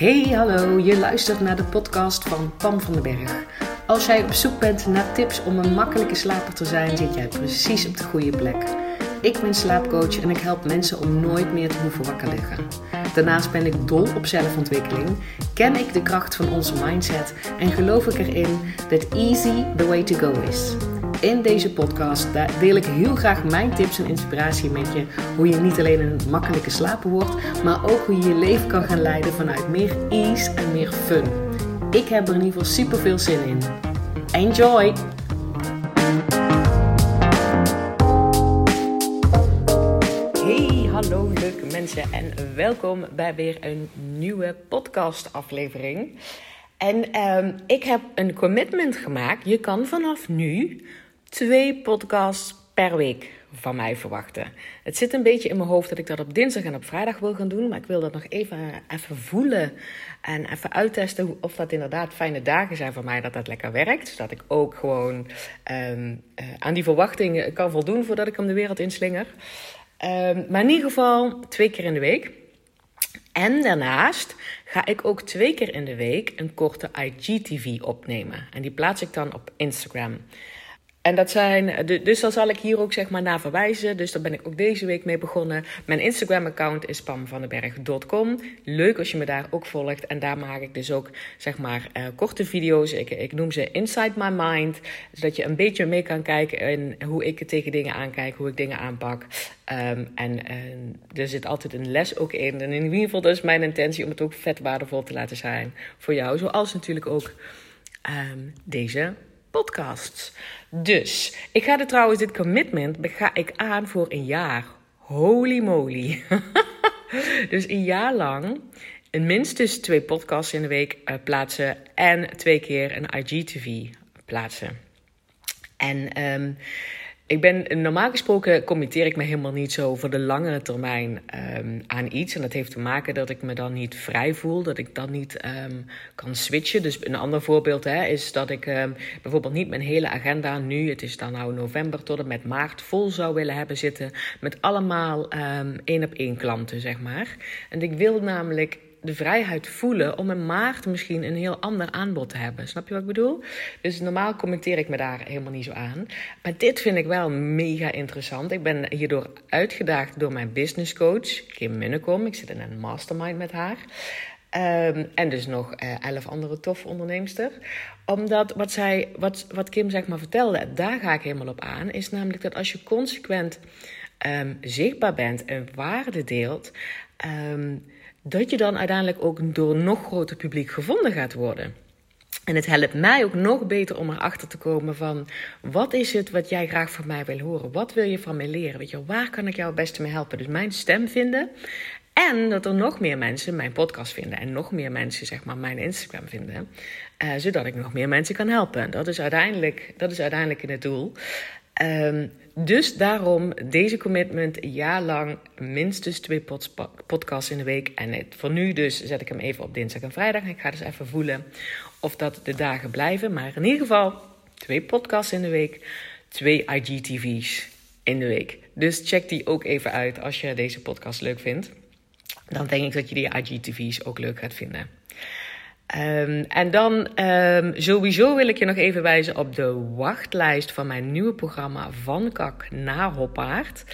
Hey, hallo, je luistert naar de podcast van Pam van den Berg. Als jij op zoek bent naar tips om een makkelijke slaper te zijn, zit jij precies op de goede plek. Ik ben slaapcoach en ik help mensen om nooit meer te hoeven wakker liggen. Daarnaast ben ik dol op zelfontwikkeling, ken ik de kracht van onze mindset en geloof ik erin dat easy the way to go is. In deze podcast deel ik heel graag mijn tips en inspiratie met je. Hoe je niet alleen een makkelijke slaper wordt, maar ook hoe je je leven kan gaan leiden vanuit meer ease en meer fun. Ik heb er in ieder geval super veel zin in. Enjoy! Hey, hallo leuke mensen en welkom bij weer een nieuwe podcast aflevering. En um, ik heb een commitment gemaakt. Je kan vanaf nu twee podcasts per week van mij verwachten. Het zit een beetje in mijn hoofd dat ik dat op dinsdag en op vrijdag wil gaan doen. Maar ik wil dat nog even, even voelen en even uittesten of dat inderdaad fijne dagen zijn voor mij. Dat dat lekker werkt. Zodat ik ook gewoon um, uh, aan die verwachtingen kan voldoen voordat ik hem de wereld inslinger. Um, maar in ieder geval twee keer in de week. En daarnaast ga ik ook twee keer in de week een korte IGTV opnemen. En die plaats ik dan op Instagram. En dat zijn, dus dan zal ik hier ook zeg maar naar verwijzen. Dus daar ben ik ook deze week mee begonnen. Mijn Instagram-account is pamvandenberg.com. Leuk als je me daar ook volgt. En daar maak ik dus ook zeg maar uh, korte video's. Ik, noem ze Inside My Mind. Zodat je een beetje mee kan kijken in hoe ik tegen dingen aankijk, hoe ik dingen aanpak. Um, en er zit altijd een les ook in. En in ieder geval dus mijn intentie om het ook vet waardevol te laten zijn voor jou. Zoals natuurlijk ook um, deze podcasts. Dus, ik ga er trouwens, dit commitment ga ik aan voor een jaar. Holy moly. dus een jaar lang minstens twee podcasts in de week uh, plaatsen en twee keer een IGTV plaatsen. En um, ik ben, normaal gesproken committeer ik me helemaal niet zo voor de langere termijn um, aan iets. En dat heeft te maken dat ik me dan niet vrij voel, dat ik dan niet um, kan switchen. Dus een ander voorbeeld hè, is dat ik um, bijvoorbeeld niet mijn hele agenda nu, het is dan nou november tot en met maart, vol zou willen hebben zitten met allemaal één op één klanten, zeg maar. En ik wil namelijk de vrijheid voelen om in maart misschien een heel ander aanbod te hebben. Snap je wat ik bedoel? Dus normaal commenteer ik me daar helemaal niet zo aan. Maar dit vind ik wel mega interessant. Ik ben hierdoor uitgedaagd door mijn business coach, Kim Munnekom. Ik zit in een mastermind met haar. Um, en dus nog uh, elf andere toffe onderneemster. Omdat wat, zij, wat, wat Kim zeg maar vertelde, daar ga ik helemaal op aan, is namelijk dat als je consequent um, zichtbaar bent en waarde deelt. Um, dat je dan uiteindelijk ook door een nog groter publiek gevonden gaat worden. En het helpt mij ook nog beter om erachter te komen van wat is het wat jij graag van mij wil horen? Wat wil je van mij leren? Weet je, waar kan ik jou het beste mee helpen? Dus mijn stem vinden. En dat er nog meer mensen mijn podcast vinden. En nog meer mensen, zeg maar, mijn Instagram vinden. Uh, zodat ik nog meer mensen kan helpen. Dat is uiteindelijk, dat is uiteindelijk in het doel. Um, dus daarom deze commitment, jaar lang minstens twee podcasts in de week. En voor nu dus zet ik hem even op dinsdag en vrijdag. Ik ga dus even voelen of dat de dagen blijven. Maar in ieder geval twee podcasts in de week, twee IGTV's in de week. Dus check die ook even uit als je deze podcast leuk vindt. Dan denk ik dat je die IGTV's ook leuk gaat vinden. Um, en dan um, sowieso wil ik je nog even wijzen op de wachtlijst van mijn nieuwe programma Van Kak naar Hoppaard.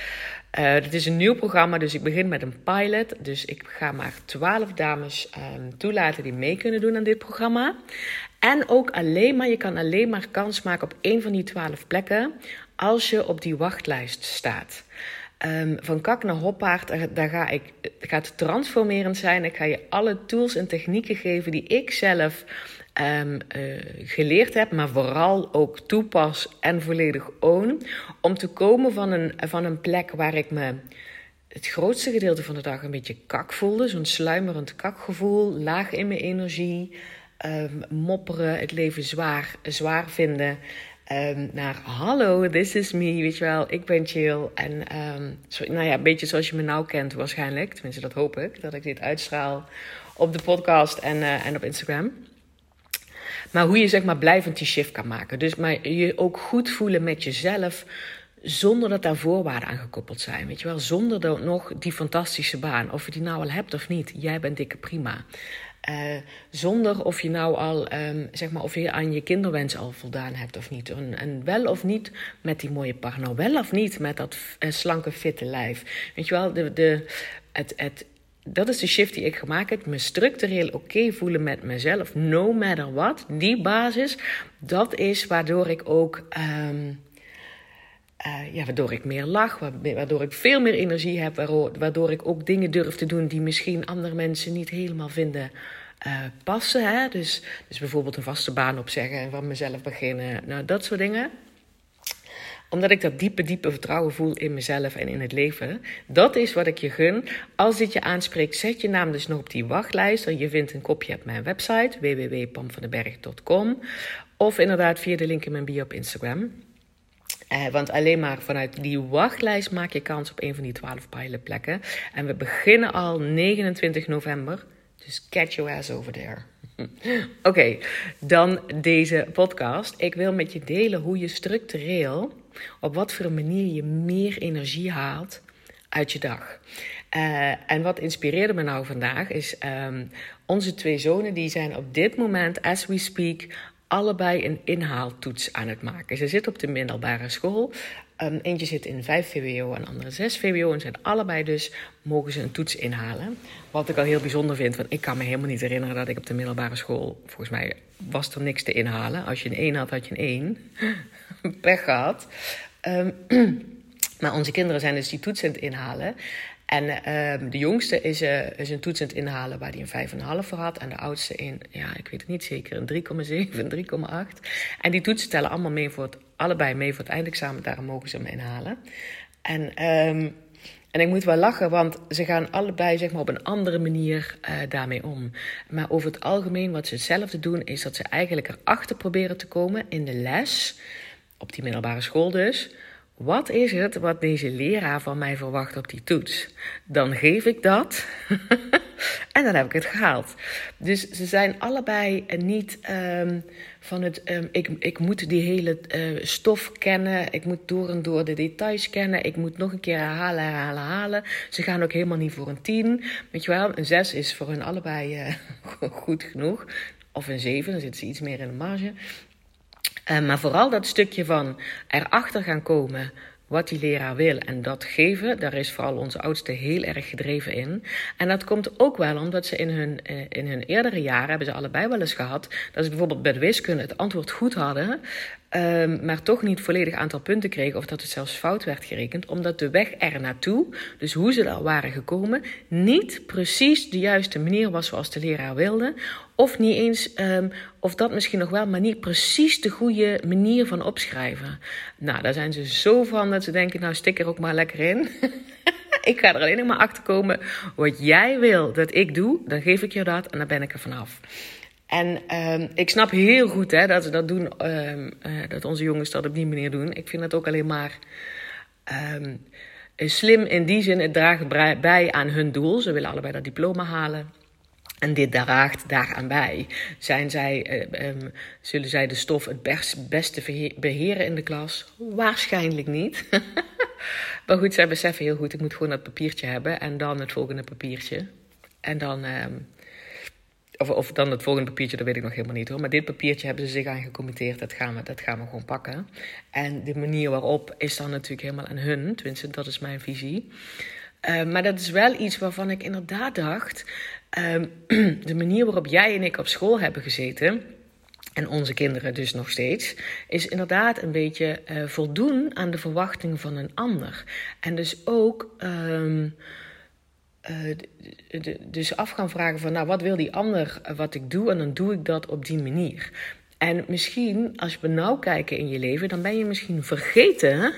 Uh, dit is een nieuw programma, dus ik begin met een pilot. Dus ik ga maar twaalf dames um, toelaten die mee kunnen doen aan dit programma. En ook alleen maar, je kan alleen maar kans maken op één van die twaalf plekken als je op die wachtlijst staat. Um, van kak naar hoppaard, daar ga ik, het gaat transformerend zijn. Ik ga je alle tools en technieken geven die ik zelf um, uh, geleerd heb, maar vooral ook toepas en volledig own. Om te komen van een, van een plek waar ik me het grootste gedeelte van de dag een beetje kak voelde. Zo'n sluimerend kakgevoel, laag in mijn energie, um, mopperen, het leven zwaar, zwaar vinden. Um, naar hallo, this is me, weet je wel, ik ben chill. En zo, nou ja, een beetje zoals je me nou kent waarschijnlijk. Tenminste, dat hoop ik, dat ik dit uitstraal op de podcast en, uh, en op Instagram. Maar hoe je zeg maar blijvend die shift kan maken. Dus maar je ook goed voelen met jezelf zonder dat daar voorwaarden aan gekoppeld zijn. Weet je wel, zonder dat nog die fantastische baan. Of je die nou al hebt of niet, jij bent dikke prima. Zonder of je nou al, um, zeg maar, of je aan je kinderwens al voldaan hebt of niet. En, en wel of niet met die mooie partner, wel of niet met dat slanke, fitte lijf. Weet je wel, de, de, het, het, dat is de shift die ik gemaakt heb. Me structureel oké voelen met mezelf, no matter what. Die basis, dat is waardoor ik ook. Um, uh, ja, waardoor ik meer lach, waardoor ik veel meer energie heb, waardoor, ik ook dingen durf te doen die misschien andere mensen niet helemaal vinden uh, passen. Hè? Dus, dus bijvoorbeeld een vaste baan opzeggen en van mezelf beginnen. Nou, dat soort dingen omdat ik dat diepe, diepe vertrouwen voel in mezelf en in het leven. Dat is wat ik je gun. Als dit je aanspreekt, zet je naam dus nog op die wachtlijst. Je vindt een kopje op mijn website www.pamvandenberg.com of inderdaad via de link in mijn bio op Instagram. Eh, want alleen maar vanuit die wachtlijst maak je kans op een van die 12 pilotplekken. En we beginnen al 29 november. Dus catch your ass over there. Oké, dan deze podcast. Ik wil met je delen hoe je structureel, op wat voor manier je meer energie haalt uit je dag. Uh, en wat inspireerde me nou vandaag is um, onze twee zonen, die zijn op dit moment, as we speak, allebei een inhaaltoets aan het maken. Ze zitten op de middelbare school. Um, eentje zit in 5 VWO en andere 6 VWO. En zijn allebei dus, mogen ze een toets inhalen. Wat ik al heel bijzonder vind, want ik kan me helemaal niet herinneren dat ik op de middelbare school, volgens mij was er niks te inhalen. Als je een 1 had, had je een 1. Pech gehad. Um, maar onze kinderen zijn dus die toets aan het inhalen. En uh, de jongste is, uh, is een toets inhalen waar hij een 5,5 voor had. En de oudste in, ja, ik weet het niet zeker, een 3,7, een 3,8. En die toetsen tellen allemaal mee voor het, allebei mee voor het eindexamen. Daarom mogen ze hem inhalen. En, um, en ik moet wel lachen, want ze gaan allebei zeg maar, op een andere manier uh, daarmee om. Maar over het algemeen, wat ze hetzelfde doen, is dat ze eigenlijk erachter proberen te komen in de les. Op die middelbare school dus wat is het wat deze leraar van mij verwacht op die toets? Dan geef ik dat en dan heb ik het gehaald. Dus ze zijn allebei niet um, van het, um, ik, ik moet die hele uh, stof kennen, ik moet door en door de details kennen, ik moet nog een keer herhalen, herhalen, herhalen. Ze gaan ook helemaal niet voor een 10. Weet je wel, een 6 is voor hun allebei uh, goed genoeg. Of een 7, dan zitten ze iets meer in de marge. Uh, maar vooral dat stukje van erachter gaan komen wat die leraar wil en dat geven, daar is vooral onze oudste heel erg gedreven in. En dat komt ook wel omdat ze in hun, uh, in hun eerdere jaren, hebben ze allebei wel eens gehad, dat ze bijvoorbeeld bij de wiskunde het antwoord goed hadden, um, maar toch niet volledig aantal punten kregen of dat het zelfs fout werd gerekend, omdat de weg er naartoe, dus hoe ze daar waren gekomen, niet precies de juiste manier was zoals de leraar wilde, of niet eens, um, of dat misschien nog wel, maar niet precies de goede manier van opschrijven. Nou, daar zijn ze zo van dat ze denken, nou stik er ook maar lekker in. ik ga er alleen nog maar achter komen wat jij wil dat ik doe, dan geef ik je dat en dan ben ik er vanaf. En um, ik snap heel goed hè, dat ze dat doen, um, uh, dat onze jongens dat op die manier doen. Ik vind het ook alleen maar um, slim in die zin. Het draagt bij aan hun doel. Ze willen allebei dat diploma halen. En dit draagt daaraan bij. Zijn zij, um, zullen zij de stof het best, beste beheren in de klas? Waarschijnlijk niet. maar goed, zij beseffen heel goed, ik moet gewoon dat papiertje hebben en dan het volgende papiertje. En dan, of, of dan het volgende papiertje, dat weet ik nog helemaal niet hoor. Maar dit papiertje hebben ze zich aan gecommitteerd, dat gaan we, dat gaan we gewoon pakken. En de manier waarop is dan natuurlijk helemaal aan hun, tenminste dat is mijn visie. Uh, maar dat is wel iets waarvan ik inderdaad dacht Um, de manier waarop jij en ik op school hebben gezeten, en onze kinderen dus nog steeds, is inderdaad een beetje uh, voldoen aan de verwachtingen van een ander. En dus ook. Um, uh, dus af gaan vragen van, nou, wat wil die ander wat ik doe? En dan doe ik dat op die manier. En misschien, als we nou kijken in je leven, dan ben je misschien vergeten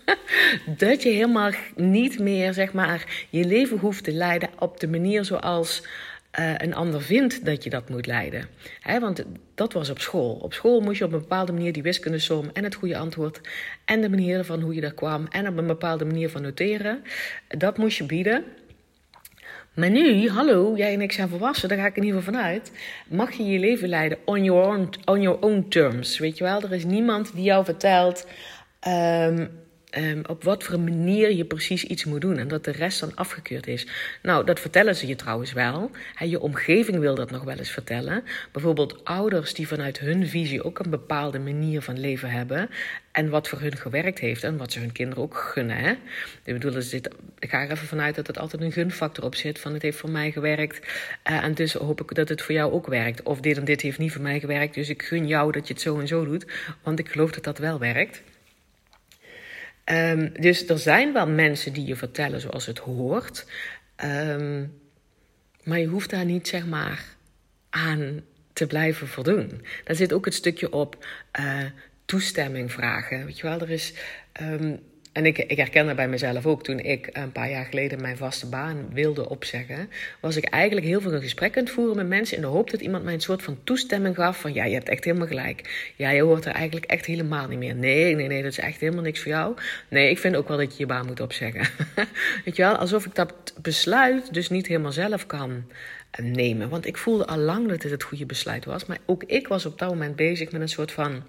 dat je helemaal niet meer, zeg maar, je leven hoeft te leiden op de manier zoals uh, een ander vindt dat je dat moet leiden. Want dat was op school. Op school moest je op een bepaalde manier die wiskundesom en het goede antwoord en de manier van hoe je daar kwam en op een bepaalde manier van noteren, dat moest je bieden. Maar nu, hallo, jij en ik zijn volwassen, daar ga ik in ieder geval vanuit. Mag je je leven leiden on your own, on your own terms? Weet je wel, er is niemand die jou vertelt. Um, um, op wat voor manier je precies iets moet doen en dat de rest dan afgekeurd is. Nou, dat vertellen ze je trouwens wel. je omgeving wil dat nog wel eens vertellen. Bijvoorbeeld ouders die vanuit hun visie ook een bepaalde manier van leven hebben en wat voor hun gewerkt heeft en wat ze hun kinderen ook gunnen. Hè? Ik bedoel, ik ga er even vanuit dat het altijd een gunfactor op zit. Van het heeft voor mij gewerkt uh, en dus hoop ik dat het voor jou ook werkt. Of dit en dit heeft niet voor mij gewerkt, dus ik gun jou dat je het zo en zo doet. Want ik geloof dat dat wel werkt. Um, dus er zijn wel mensen die je vertellen zoals het hoort. Um, maar je hoeft daar niet, zeg maar, aan te blijven voldoen. Daar zit ook het stukje op uh, toestemming vragen. Weet je wel, er is. Um, en ik, ik herken dat bij mezelf ook. Toen ik een paar jaar geleden mijn vaste baan wilde opzeggen, was ik eigenlijk heel veel een gesprek aan het voeren met mensen in de hoop dat iemand mij een soort van toestemming gaf van ja, je hebt echt helemaal gelijk. Ja, je hoort er eigenlijk echt helemaal niet meer. Nee, nee, nee, dat is echt helemaal niks voor jou. Nee, ik vind ook wel dat je je baan moet opzeggen. Weet je wel, alsof ik dat besluit dus niet helemaal zelf kan nemen. Want ik voelde al lang dat dit het goede besluit was. Maar ook ik was op dat moment bezig met een soort van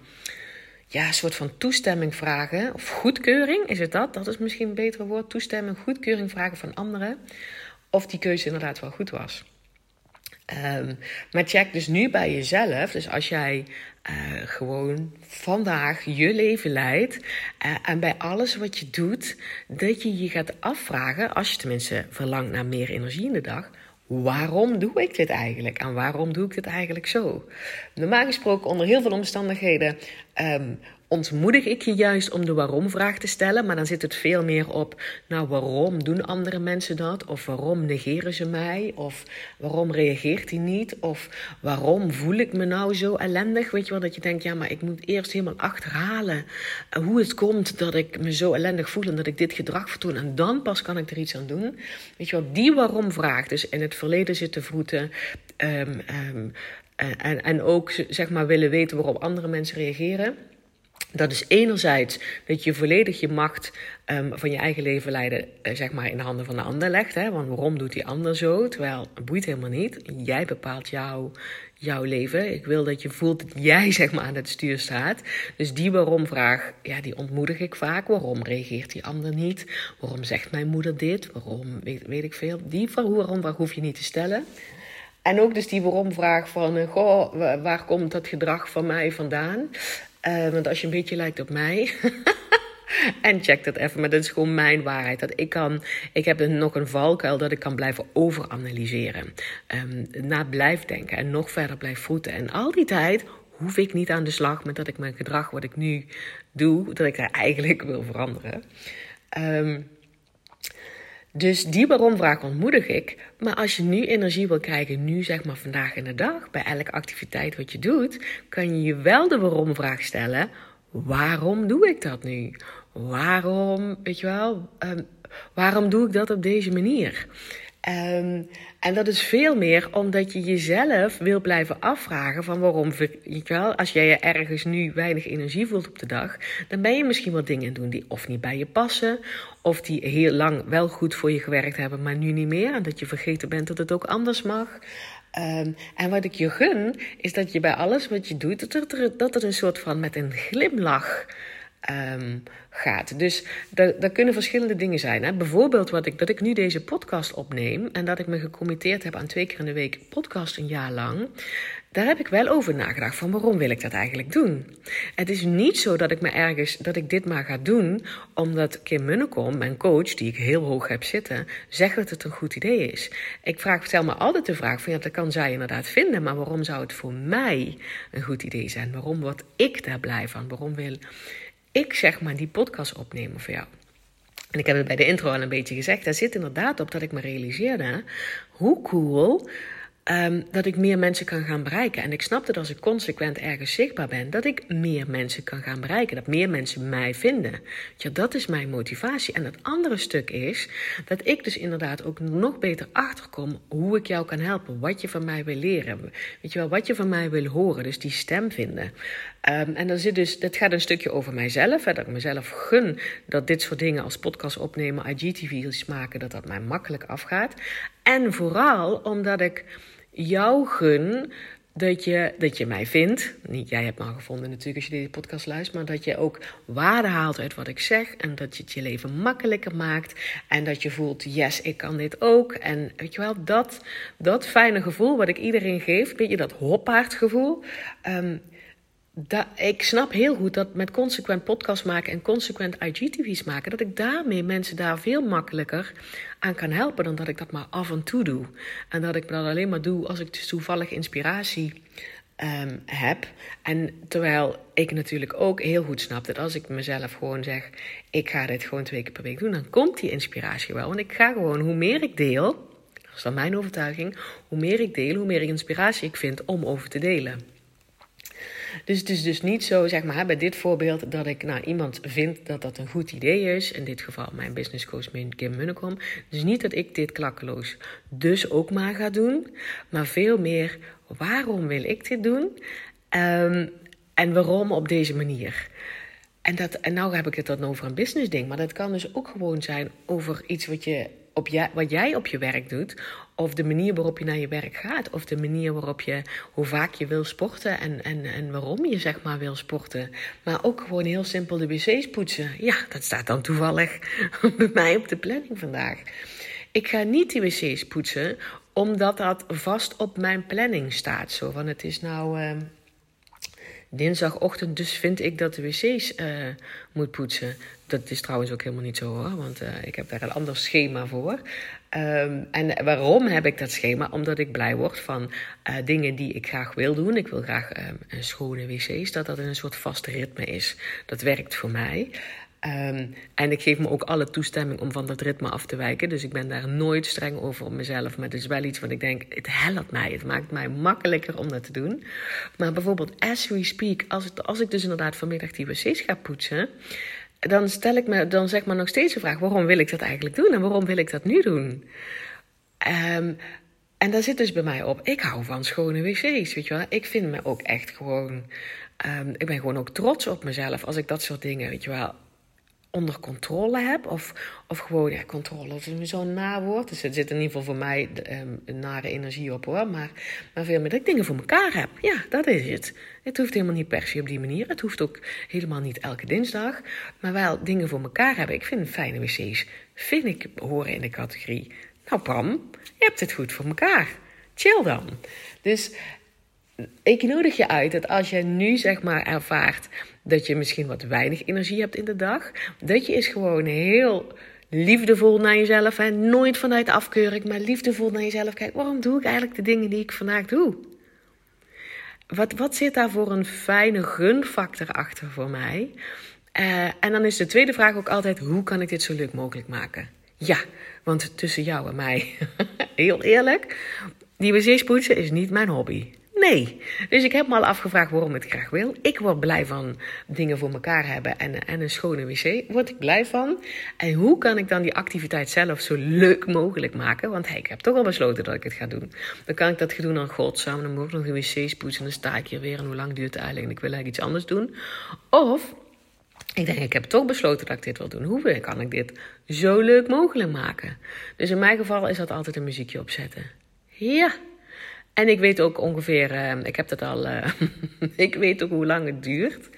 ja, een soort van toestemming vragen. Of goedkeuring, is het dat? Dat is misschien een betere woord. Toestemming, goedkeuring vragen van anderen. Of die keuze inderdaad wel goed was. Um, maar check dus nu bij jezelf. Dus als jij uh, gewoon vandaag je leven leidt. Uh, en bij alles wat je doet, dat je je gaat afvragen. Als je tenminste verlangt naar meer energie in de dag waarom doe ik dit eigenlijk? En waarom doe ik dit eigenlijk zo? Normaal gesproken, onder heel veel omstandigheden, um, ontmoedig ik je juist om de waarom-vraag te stellen. Maar dan zit het veel meer op, nou, waarom doen andere mensen dat? Of waarom negeren ze mij? Of waarom reageert hij niet? Of waarom voel ik me nou zo ellendig? Weet je wel, dat je denkt, ja, maar ik moet eerst helemaal achterhalen hoe het komt dat ik me zo ellendig voel en dat ik dit gedrag vertoon. En dan pas kan ik er iets aan doen. Weet je wel, die waarom-vraag, dus in het verleden zitten voeten. Um, um, en, en ook zeg maar willen weten waarop andere mensen reageren. Dat is enerzijds dat je volledig je macht um, van je eigen leven leiden, uh, zeg maar, in de handen van de ander legt. Hè? Want waarom doet die ander zo? Terwijl het boeit helemaal niet. Jij bepaalt jouw, jouw leven. Ik wil dat je voelt dat jij, zeg maar, aan het stuur staat. Dus die waarom-vraag, ja, die ontmoedig ik vaak. Waarom reageert die ander niet? Waarom zegt mijn moeder dit? Waarom, weet, weet ik veel. Die waarom-vraag hoef je niet te stellen. En ook dus die waarom-vraag van, uh, goh, waar komt dat gedrag van mij vandaan? Uh, want als je een beetje lijkt op mij. en check dat even, maar dat is gewoon mijn waarheid. Dat ik kan, ik heb nog een valkuil dat ik kan blijven overanalyseren. Um, na blijf denken en nog verder blijf voeten. En al die tijd hoef ik niet aan de slag met dat ik mijn gedrag, wat ik nu doe, dat ik er eigenlijk wil veranderen. Um, dus die waarom-vraag ontmoedig ik. Maar als je nu energie wil krijgen, nu zeg maar vandaag in de dag, bij elke activiteit wat je doet, kan je je wel de waarom-vraag stellen. Waarom doe ik dat nu? Waarom, weet je wel, um, waarom doe ik dat op deze manier? Um, en dat is veel meer omdat je jezelf wil blijven afvragen van waarom, weet je wel, als jij je ergens nu weinig energie voelt op de dag, dan ben je misschien wat dingen doen die of niet bij je passen, of die heel lang wel goed voor je gewerkt hebben, maar nu niet meer. En dat je vergeten bent dat het ook anders mag. Um, en wat ik je gun, is dat je bij alles wat je doet, dat er, dat er een soort van met een glimlach um, gaat. Dus dat, kunnen verschillende dingen zijn. Hè? Bijvoorbeeld wat ik, dat ik nu deze podcast opneem en dat ik me gecommitteerd heb aan twee keer in de week podcast een jaar lang. Daar heb ik wel over nagedacht van waarom wil ik dat eigenlijk doen. Het is niet zo dat ik me ergens dat ik dit maar ga doen omdat Kim Munnekom, mijn coach, die ik heel hoog heb zitten, zegt dat het een goed idee is. Ik vraag, stel me altijd de vraag van ja, dat kan zij inderdaad vinden, maar waarom zou het voor mij een goed idee zijn? Waarom word ik daar blij van? Waarom wil ik zeg maar die podcast opnemen voor jou. En ik heb het bij de intro al een beetje gezegd. Daar zit inderdaad op dat ik me realiseerde hoe cool um, dat ik meer mensen kan gaan bereiken. En ik snap dat als ik consequent ergens zichtbaar ben, dat ik meer mensen kan gaan bereiken. Dat meer mensen mij vinden. Ja, dat is mijn motivatie. En het andere stuk is dat ik dus inderdaad ook nog beter achterkom hoe ik jou kan helpen. Wat je van mij wil leren. Weet je wel, wat je van mij wil horen. Dus die stem vinden. Um, en dan zit dus, dat gaat een stukje over mijzelf. Hè, dat ik mezelf gun dat dit soort dingen als podcast opnemen, IGTV's maken, dat dat mij makkelijk afgaat. En vooral omdat ik jou gun dat je, dat je mij vindt. Niet jij hebt me al gevonden natuurlijk als je deze podcast luistert. Maar dat je ook waarde haalt uit wat ik zeg. En dat je het je leven makkelijker maakt. En dat je voelt, yes, ik kan dit ook. En weet je wel, dat, dat fijne gevoel wat ik iedereen geef. Weet je, dat hoppaardgevoel. Um, ik snap heel goed dat met consequent podcast maken en consequent IGTV's maken, dat ik daarmee mensen daar veel makkelijker aan kan helpen dan dat ik dat maar af en toe doe. En dat ik dat alleen maar doe als ik dus toevallig inspiratie um, heb. En terwijl ik natuurlijk ook heel goed snap dat als ik mezelf gewoon zeg: ik ga dit gewoon twee keer per week doen, dan komt die inspiratie wel. Want ik ga gewoon, hoe meer ik deel, dat is dan mijn overtuiging, hoe meer ik deel, hoe meer inspiratie ik vind om over te delen. Dus het is dus niet zo, zeg maar, bij dit voorbeeld, dat ik nou, iemand vind dat dat een goed idee is. In dit geval mijn business coach Kim Munnekom. Dus niet dat ik dit klakkeloos dus ook maar ga doen. Maar veel meer, waarom wil ik dit doen? Um, en waarom op deze manier? En, dat, en nou heb ik het dan over een business ding. Maar dat kan dus ook gewoon zijn over iets wat, je op wat jij op je werk doet. Of de manier waarop je naar je werk gaat. Of de manier waarop je, hoe vaak je wil sporten. En, en, en waarom je zeg maar wil sporten. Maar ook gewoon heel simpel de wc's poetsen. Ja, dat staat dan toevallig bij mij op de planning vandaag. Ik ga niet die wc's poetsen, omdat dat vast op mijn planning staat. Zo van het is nou. Uh, dinsdagochtend, dus vind ik dat de wc's uh, moet poetsen. Dat is trouwens ook helemaal niet zo hoor, want uh, ik heb daar een ander schema voor. Um, en waarom heb ik dat schema? Omdat ik blij word van uh, dingen die ik graag wil doen. Ik wil graag um, een schone wc's, dat dat een soort vast ritme is. Dat werkt voor mij. Um, en ik geef me ook alle toestemming om van dat ritme af te wijken. Dus ik ben daar nooit streng over op mezelf. Maar het is wel iets wat ik denk, het helpt mij. Het maakt mij makkelijker om dat te doen. Maar bijvoorbeeld, as we speak, als, als ik dus inderdaad vanmiddag die wc's ga poetsen dan stel ik me dan zeg maar nog steeds de vraag: waarom wil ik dat eigenlijk doen en waarom wil ik dat nu doen? Um, en daar zit dus bij mij op: ik hou van schone wc's, weet je wel. Ik vind me ook echt gewoon. Um, ik ben gewoon ook trots op mezelf als ik dat soort dingen, weet je wel onder controle heb. Of, of gewoon, ja, controle is zo'n nawoord. Dus er zit in ieder geval voor mij um, een nare energie op hoor. Maar, maar veel meer dat ik dingen voor elkaar heb. Ja, dat is het. Het hoeft helemaal niet per se op die manier. Het hoeft ook helemaal niet elke dinsdag. Maar wel dingen voor elkaar hebben. Ik vind fijne wc's, vind ik horen in de categorie. Nou Pam, je hebt het goed voor elkaar. Chill dan. Dus ik nodig je uit dat als je nu zeg maar ervaart dat je misschien wat weinig energie hebt in de dag, dat je eens gewoon heel liefdevol naar jezelf en nooit vanuit afkeuring, maar liefdevol naar jezelf kijkt. Waarom doe ik eigenlijk de dingen die ik vandaag doe? Wat, wat zit daar voor een fijne gunfactor achter voor mij? Uh, en dan is de tweede vraag ook altijd: hoe kan ik dit zo leuk mogelijk maken? Ja, want tussen jou en mij, heel eerlijk, die wc's poetsen is niet mijn hobby. Nee. Dus ik heb me al afgevraagd waarom ik het graag wil. Ik word blij van dingen voor elkaar hebben en, en een schone wc. Word ik blij van. En hoe kan ik dan die activiteit zelf zo leuk mogelijk maken? Want ik heb toch al besloten dat ik het ga doen. Dan kan ik dat gaan doen aan. Dan moet ik nog een wc poetsen. En dan sta ik hier weer. En hoe lang duurt het eigenlijk? En ik wil eigenlijk iets anders doen. Of ik denk, ik heb toch besloten dat ik dit wil doen. Hoe kan ik dit zo leuk mogelijk maken? Dus in mijn geval is dat altijd een muziekje opzetten. Ja, en ik weet ook ongeveer, uh, ik heb dat al, uh, ik weet ook hoe lang het duurt.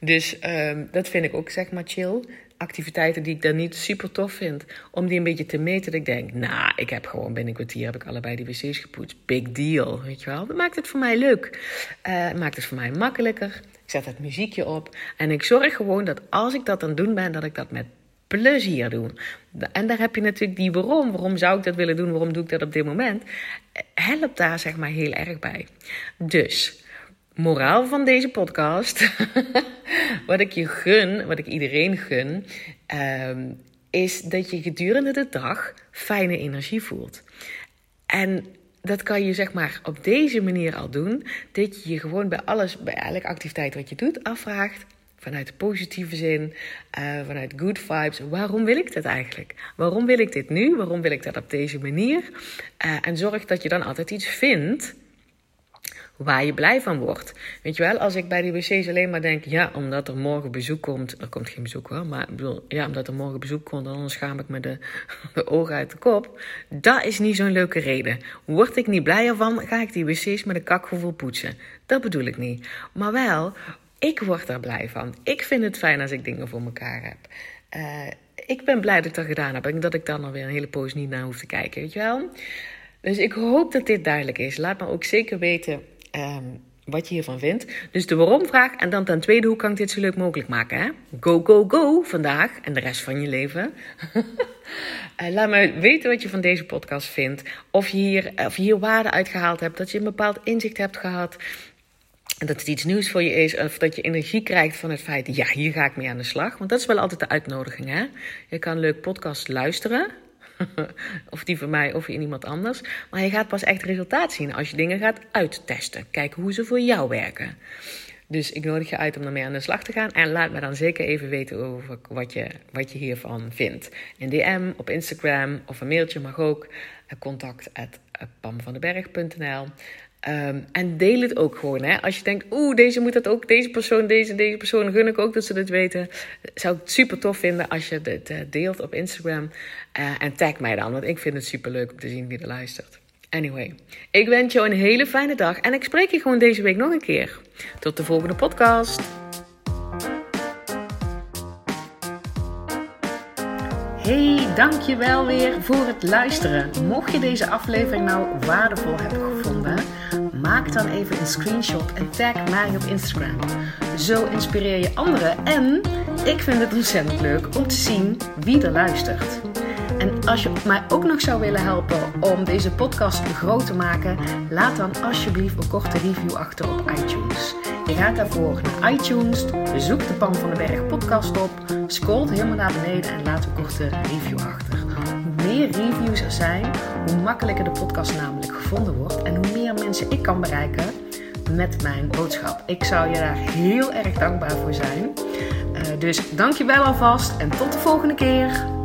Dus uh, dat vind ik ook zeg maar chill. Activiteiten die ik dan niet super tof vind, om die een beetje te meten. Dat ik denk, nou, ik heb gewoon binnen een kwartier heb ik allebei die wc's gepoetst. Big deal, weet je wel. Dat maakt het voor mij leuk. Uh, maakt het voor mij makkelijker. Ik zet het muziekje op. En ik zorg gewoon dat als ik dat aan het doen ben, dat ik dat met plezier doen. En daar heb je natuurlijk die waarom. Waarom zou ik dat willen doen? Waarom doe ik dat op dit moment? Helpt daar zeg maar heel erg bij. Dus, moraal van deze podcast. wat ik je gun, wat ik iedereen gun. Ehm, is dat je gedurende de dag fijne energie voelt. En dat kan je zeg maar op deze manier al doen. Dat je je gewoon bij alles, bij elke activiteit wat je doet, afvraagt vanuit de positieve zin, uh, vanuit good vibes. Waarom wil ik dit eigenlijk? Waarom wil ik dit nu? Waarom wil ik dat op deze manier? Uh, en zorg dat je dan altijd iets vindt waar je blij van wordt. Weet je wel, als ik bij die wc's alleen maar denk, ja, omdat er morgen bezoek komt. Er komt geen bezoek hoor, maar ik bedoel, ja, omdat er morgen bezoek komt, dan schaam ik me de, de ogen uit de kop. Dat is niet zo'n leuke reden. Word ik niet blijer van, ga ik die wc's met een kakgevoel poetsen. Dat bedoel ik niet. Maar wel, ik word er blij van. Ik vind het fijn als ik dingen voor elkaar heb. Uh, ik ben blij dat ik dat gedaan heb. En dat ik dan alweer een hele poos niet naar hoef te kijken, weet je wel. Dus ik hoop dat dit duidelijk is. Laat me ook zeker weten um, wat je hiervan vindt. Dus de waarom-vraag. En dan ten tweede, hoe kan ik dit zo leuk mogelijk maken? Hè? Go, go, go vandaag en de rest van je leven. uh, laat me weten wat je van deze podcast vindt. Of je, hier, of je hier waarde uitgehaald hebt. Dat je een bepaald inzicht hebt gehad dat het iets nieuws voor je is, of dat je energie krijgt van het feit, ja, hier ga ik mee aan de slag. Want dat is wel altijd de uitnodiging, hè? Je kan een leuk podcast luisteren, of die van mij of in iemand anders. Maar je gaat pas echt resultaat zien als je dingen gaat uittesten. Kijken hoe ze voor jou werken. Dus ik nodig je uit om ermee aan de slag te gaan. En laat me dan zeker even weten over wat je, wat je hiervan vindt. In DM, op Instagram of een mailtje mag ook. Contact at Um, en deel het ook gewoon. Hè? Als je denkt, oeh, deze moet dat ook, deze persoon, deze, deze persoon, gun ik ook dat ze dit weten. Zou ik het super tof vinden als je dit uh, deelt op Instagram. Uh, en tag mij dan, want ik vind het super leuk om te zien wie er luistert. Anyway, ik wens jou een hele fijne dag en ik spreek je gewoon deze week nog een keer. Tot de volgende podcast. Hey, dankjewel weer voor het luisteren. Mocht je deze aflevering nou waardevol hebben gevonden maak dan even een screenshot en tag mij op Instagram. Zo inspireer je anderen en ik vind het ontzettend leuk om te zien wie er luistert. En als je mij ook nog zou willen helpen om deze podcast groot te maken, laat dan alsjeblieft een korte review achter op iTunes. Je gaat daarvoor naar iTunes, zoek de Pan van de Berg podcast op, scrolt helemaal naar beneden en laat een korte review achter. Hoe meer reviews er zijn, hoe makkelijker de podcast namelijk en hoe meer mensen ik kan bereiken met mijn boodschap. Ik zou je daar heel erg dankbaar voor zijn. Uh, dus dankjewel alvast en tot de volgende keer.